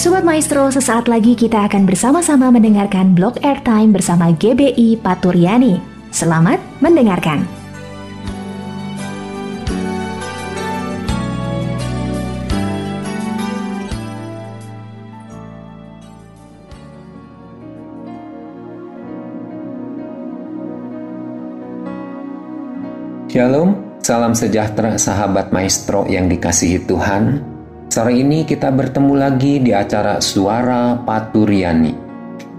Sobat Maestro, sesaat lagi kita akan bersama-sama mendengarkan blog airtime bersama GBI Paturyani. Selamat mendengarkan. Shalom, salam sejahtera sahabat maestro yang dikasihi Tuhan. Sore ini kita bertemu lagi di acara Suara Paturiani.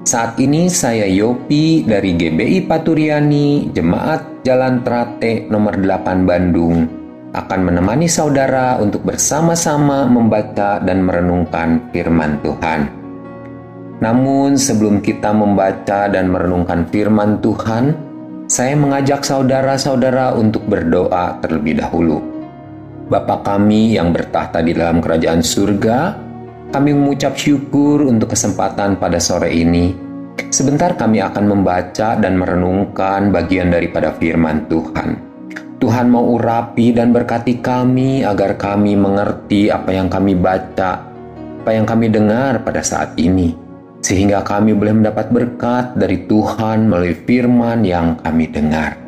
Saat ini saya Yopi dari GBI Paturiani, Jemaat Jalan Trate nomor 8 Bandung, akan menemani saudara untuk bersama-sama membaca dan merenungkan firman Tuhan. Namun sebelum kita membaca dan merenungkan firman Tuhan, saya mengajak saudara-saudara untuk berdoa terlebih dahulu. Bapa kami yang bertahta di dalam kerajaan surga, kami mengucap syukur untuk kesempatan pada sore ini. Sebentar kami akan membaca dan merenungkan bagian daripada firman Tuhan. Tuhan mau urapi dan berkati kami agar kami mengerti apa yang kami baca, apa yang kami dengar pada saat ini, sehingga kami boleh mendapat berkat dari Tuhan melalui firman yang kami dengar.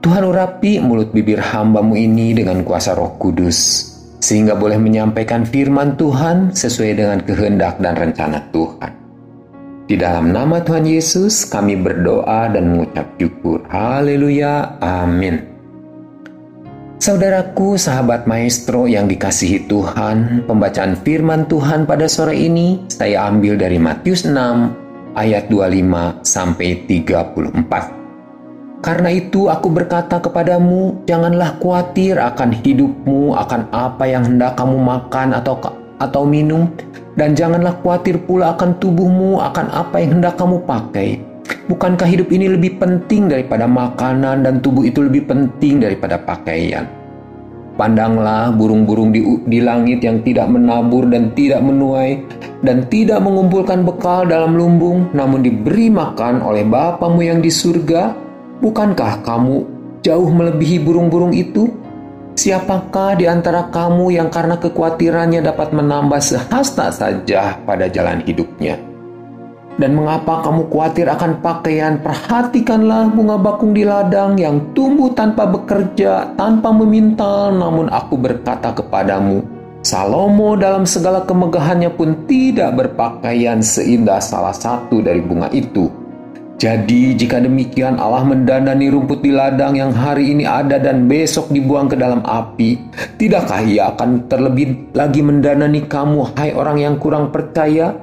Tuhan urapi mulut bibir hambamu ini dengan kuasa roh kudus, sehingga boleh menyampaikan firman Tuhan sesuai dengan kehendak dan rencana Tuhan. Di dalam nama Tuhan Yesus kami berdoa dan mengucap syukur. Haleluya. Amin. Saudaraku, sahabat maestro yang dikasihi Tuhan, pembacaan firman Tuhan pada sore ini saya ambil dari Matius 6 ayat 25 sampai 34. Karena itu aku berkata kepadamu, janganlah khawatir akan hidupmu, akan apa yang hendak kamu makan atau atau minum, dan janganlah khawatir pula akan tubuhmu, akan apa yang hendak kamu pakai. Bukankah hidup ini lebih penting daripada makanan dan tubuh itu lebih penting daripada pakaian? Pandanglah burung-burung di, di langit yang tidak menabur dan tidak menuai dan tidak mengumpulkan bekal dalam lumbung, namun diberi makan oleh Bapamu yang di surga. Bukankah kamu jauh melebihi burung-burung itu? Siapakah di antara kamu yang karena kekhawatirannya dapat menambah sehasta saja pada jalan hidupnya? Dan mengapa kamu khawatir akan pakaian? Perhatikanlah bunga bakung di ladang yang tumbuh tanpa bekerja, tanpa meminta. Namun aku berkata kepadamu, Salomo dalam segala kemegahannya pun tidak berpakaian seindah salah satu dari bunga itu. Jadi jika demikian Allah mendandani rumput di ladang yang hari ini ada dan besok dibuang ke dalam api, tidakkah ia akan terlebih lagi mendandani kamu hai orang yang kurang percaya?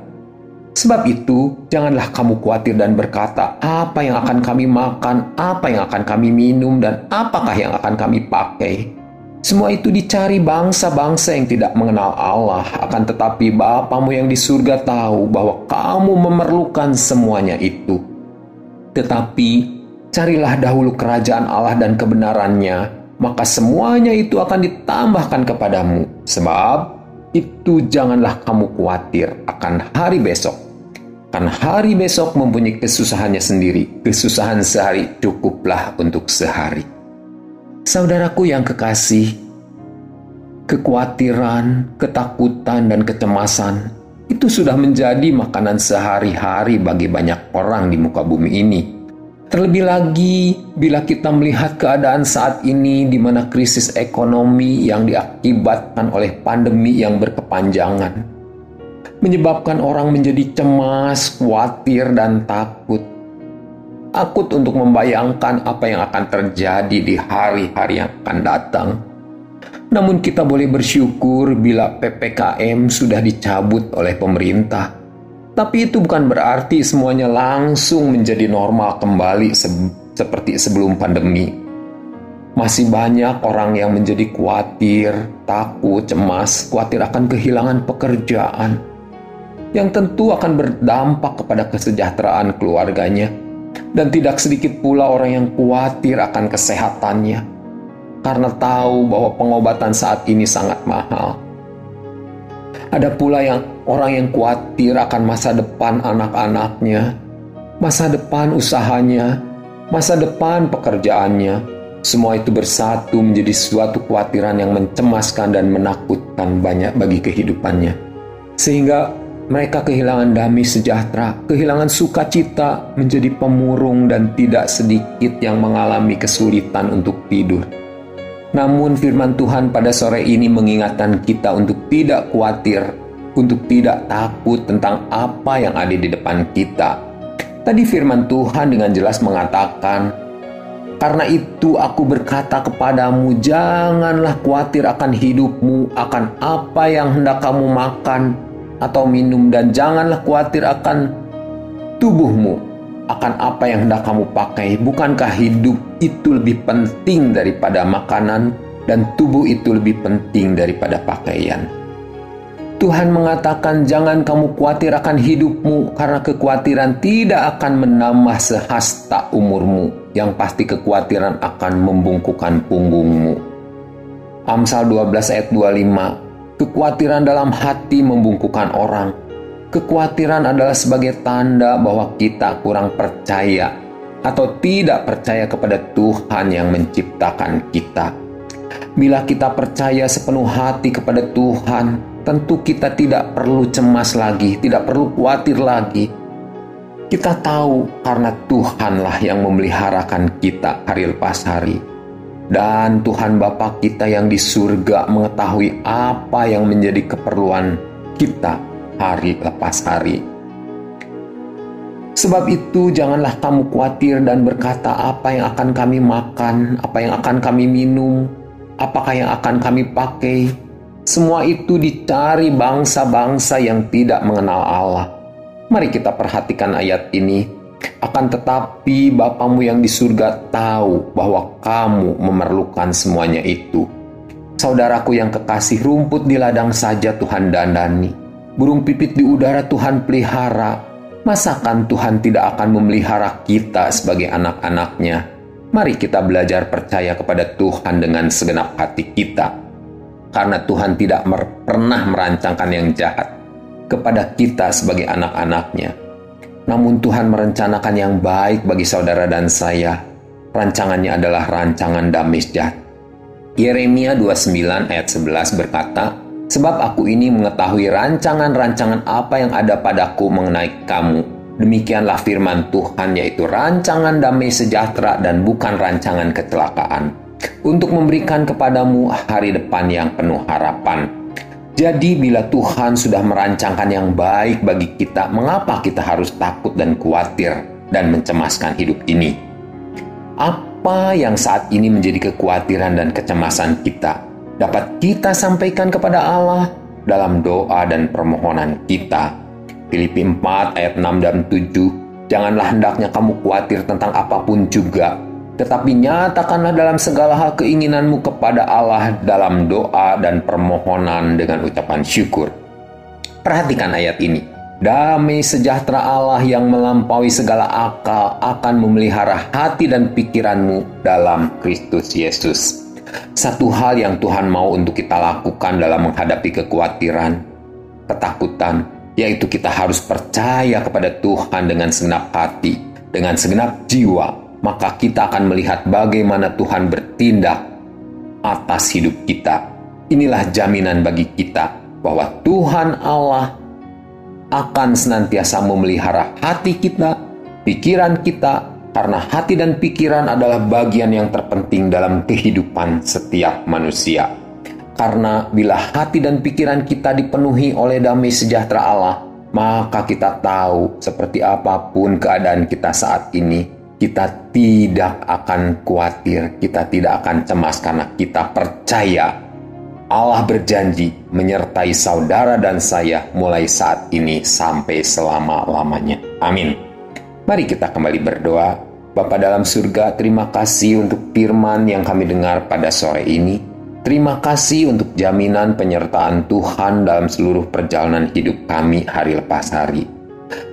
Sebab itu, janganlah kamu khawatir dan berkata, apa yang akan kami makan, apa yang akan kami minum, dan apakah yang akan kami pakai. Semua itu dicari bangsa-bangsa yang tidak mengenal Allah, akan tetapi Bapamu yang di surga tahu bahwa kamu memerlukan semuanya itu tetapi carilah dahulu kerajaan Allah dan kebenarannya, maka semuanya itu akan ditambahkan kepadamu. Sebab itu janganlah kamu khawatir akan hari besok. Karena hari besok mempunyai kesusahannya sendiri. Kesusahan sehari cukuplah untuk sehari. Saudaraku yang kekasih, kekhawatiran, ketakutan, dan kecemasan itu sudah menjadi makanan sehari-hari bagi banyak orang di muka bumi ini. Terlebih lagi bila kita melihat keadaan saat ini di mana krisis ekonomi yang diakibatkan oleh pandemi yang berkepanjangan menyebabkan orang menjadi cemas, khawatir dan takut. Takut untuk membayangkan apa yang akan terjadi di hari-hari yang akan datang. Namun kita boleh bersyukur bila PPKM sudah dicabut oleh pemerintah. Tapi itu bukan berarti semuanya langsung menjadi normal kembali se seperti sebelum pandemi. Masih banyak orang yang menjadi khawatir, takut, cemas, khawatir akan kehilangan pekerjaan. Yang tentu akan berdampak kepada kesejahteraan keluarganya. Dan tidak sedikit pula orang yang khawatir akan kesehatannya karena tahu bahwa pengobatan saat ini sangat mahal. Ada pula yang orang yang khawatir akan masa depan anak-anaknya, masa depan usahanya, masa depan pekerjaannya. Semua itu bersatu menjadi suatu kekhawatiran yang mencemaskan dan menakutkan banyak bagi kehidupannya. Sehingga Mereka kehilangan damai sejahtera, kehilangan sukacita, menjadi pemurung dan tidak sedikit yang mengalami kesulitan untuk tidur. Namun firman Tuhan pada sore ini mengingatkan kita untuk tidak khawatir, untuk tidak takut tentang apa yang ada di depan kita. Tadi firman Tuhan dengan jelas mengatakan, karena itu aku berkata kepadamu, janganlah khawatir akan hidupmu, akan apa yang hendak kamu makan, atau minum dan janganlah khawatir akan tubuhmu akan apa yang hendak kamu pakai? Bukankah hidup itu lebih penting daripada makanan? Dan tubuh itu lebih penting daripada pakaian? Tuhan mengatakan jangan kamu khawatir akan hidupmu karena kekhawatiran tidak akan menambah sehasta umurmu. Yang pasti kekhawatiran akan membungkukan punggungmu. Amsal 12 ayat 25 Kekhawatiran dalam hati membungkukan orang. Kekhawatiran adalah sebagai tanda bahwa kita kurang percaya atau tidak percaya kepada Tuhan yang menciptakan kita. Bila kita percaya sepenuh hati kepada Tuhan, tentu kita tidak perlu cemas lagi, tidak perlu khawatir lagi. Kita tahu karena Tuhanlah yang memeliharakan kita hari lepas hari dan Tuhan Bapa kita yang di surga mengetahui apa yang menjadi keperluan kita hari lepas hari. Sebab itu janganlah kamu khawatir dan berkata apa yang akan kami makan, apa yang akan kami minum, apakah yang akan kami pakai. Semua itu dicari bangsa-bangsa yang tidak mengenal Allah. Mari kita perhatikan ayat ini akan tetapi Bapamu yang di surga tahu bahwa kamu memerlukan semuanya itu. Saudaraku yang kekasih, rumput di ladang saja Tuhan dandani. Burung pipit di udara Tuhan pelihara. Masakan Tuhan tidak akan memelihara kita sebagai anak-anaknya? Mari kita belajar percaya kepada Tuhan dengan segenap hati kita. Karena Tuhan tidak pernah merancangkan yang jahat kepada kita sebagai anak-anaknya namun Tuhan merencanakan yang baik bagi saudara dan saya. Rancangannya adalah rancangan damai sejahtera. Yeremia 29 ayat 11 berkata, Sebab aku ini mengetahui rancangan-rancangan apa yang ada padaku mengenai kamu. Demikianlah firman Tuhan yaitu rancangan damai sejahtera dan bukan rancangan kecelakaan. Untuk memberikan kepadamu hari depan yang penuh harapan. Jadi bila Tuhan sudah merancangkan yang baik bagi kita, mengapa kita harus takut dan khawatir dan mencemaskan hidup ini? Apa yang saat ini menjadi kekhawatiran dan kecemasan kita dapat kita sampaikan kepada Allah dalam doa dan permohonan kita. Filipi 4 ayat 6 dan 7 Janganlah hendaknya kamu khawatir tentang apa pun juga, tetapi nyatakanlah dalam segala hal keinginanmu kepada Allah dalam doa dan permohonan dengan ucapan syukur. Perhatikan ayat ini. Damai sejahtera Allah yang melampaui segala akal akan memelihara hati dan pikiranmu dalam Kristus Yesus. Satu hal yang Tuhan mau untuk kita lakukan dalam menghadapi kekhawatiran, ketakutan, yaitu kita harus percaya kepada Tuhan dengan segenap hati, dengan segenap jiwa, maka kita akan melihat bagaimana Tuhan bertindak atas hidup kita. Inilah jaminan bagi kita bahwa Tuhan Allah akan senantiasa memelihara hati kita, pikiran kita, karena hati dan pikiran adalah bagian yang terpenting dalam kehidupan setiap manusia. Karena bila hati dan pikiran kita dipenuhi oleh damai sejahtera Allah, maka kita tahu seperti apa pun keadaan kita saat ini, kita tidak akan khawatir, kita tidak akan cemas karena kita percaya Allah berjanji menyertai saudara dan saya mulai saat ini sampai selama-lamanya. Amin. Mari kita kembali berdoa. Bapa dalam surga, terima kasih untuk firman yang kami dengar pada sore ini. Terima kasih untuk jaminan penyertaan Tuhan dalam seluruh perjalanan hidup kami hari lepas hari.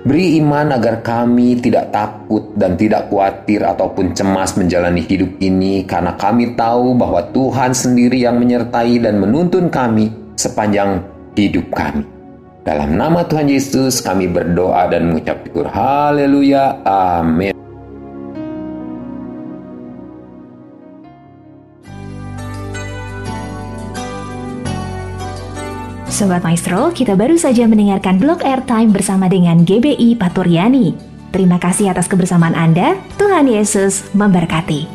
Beri iman agar kami tidak takut dan tidak khawatir ataupun cemas menjalani hidup ini karena kami tahu bahwa Tuhan sendiri yang menyertai dan menuntun kami sepanjang hidup kami. Dalam nama Tuhan Yesus kami berdoa dan mengucap syukur. Haleluya. Amin. Sobat Maestro, kita baru saja mendengarkan blog airtime bersama dengan GBI Paturyani. Terima kasih atas kebersamaan Anda. Tuhan Yesus memberkati.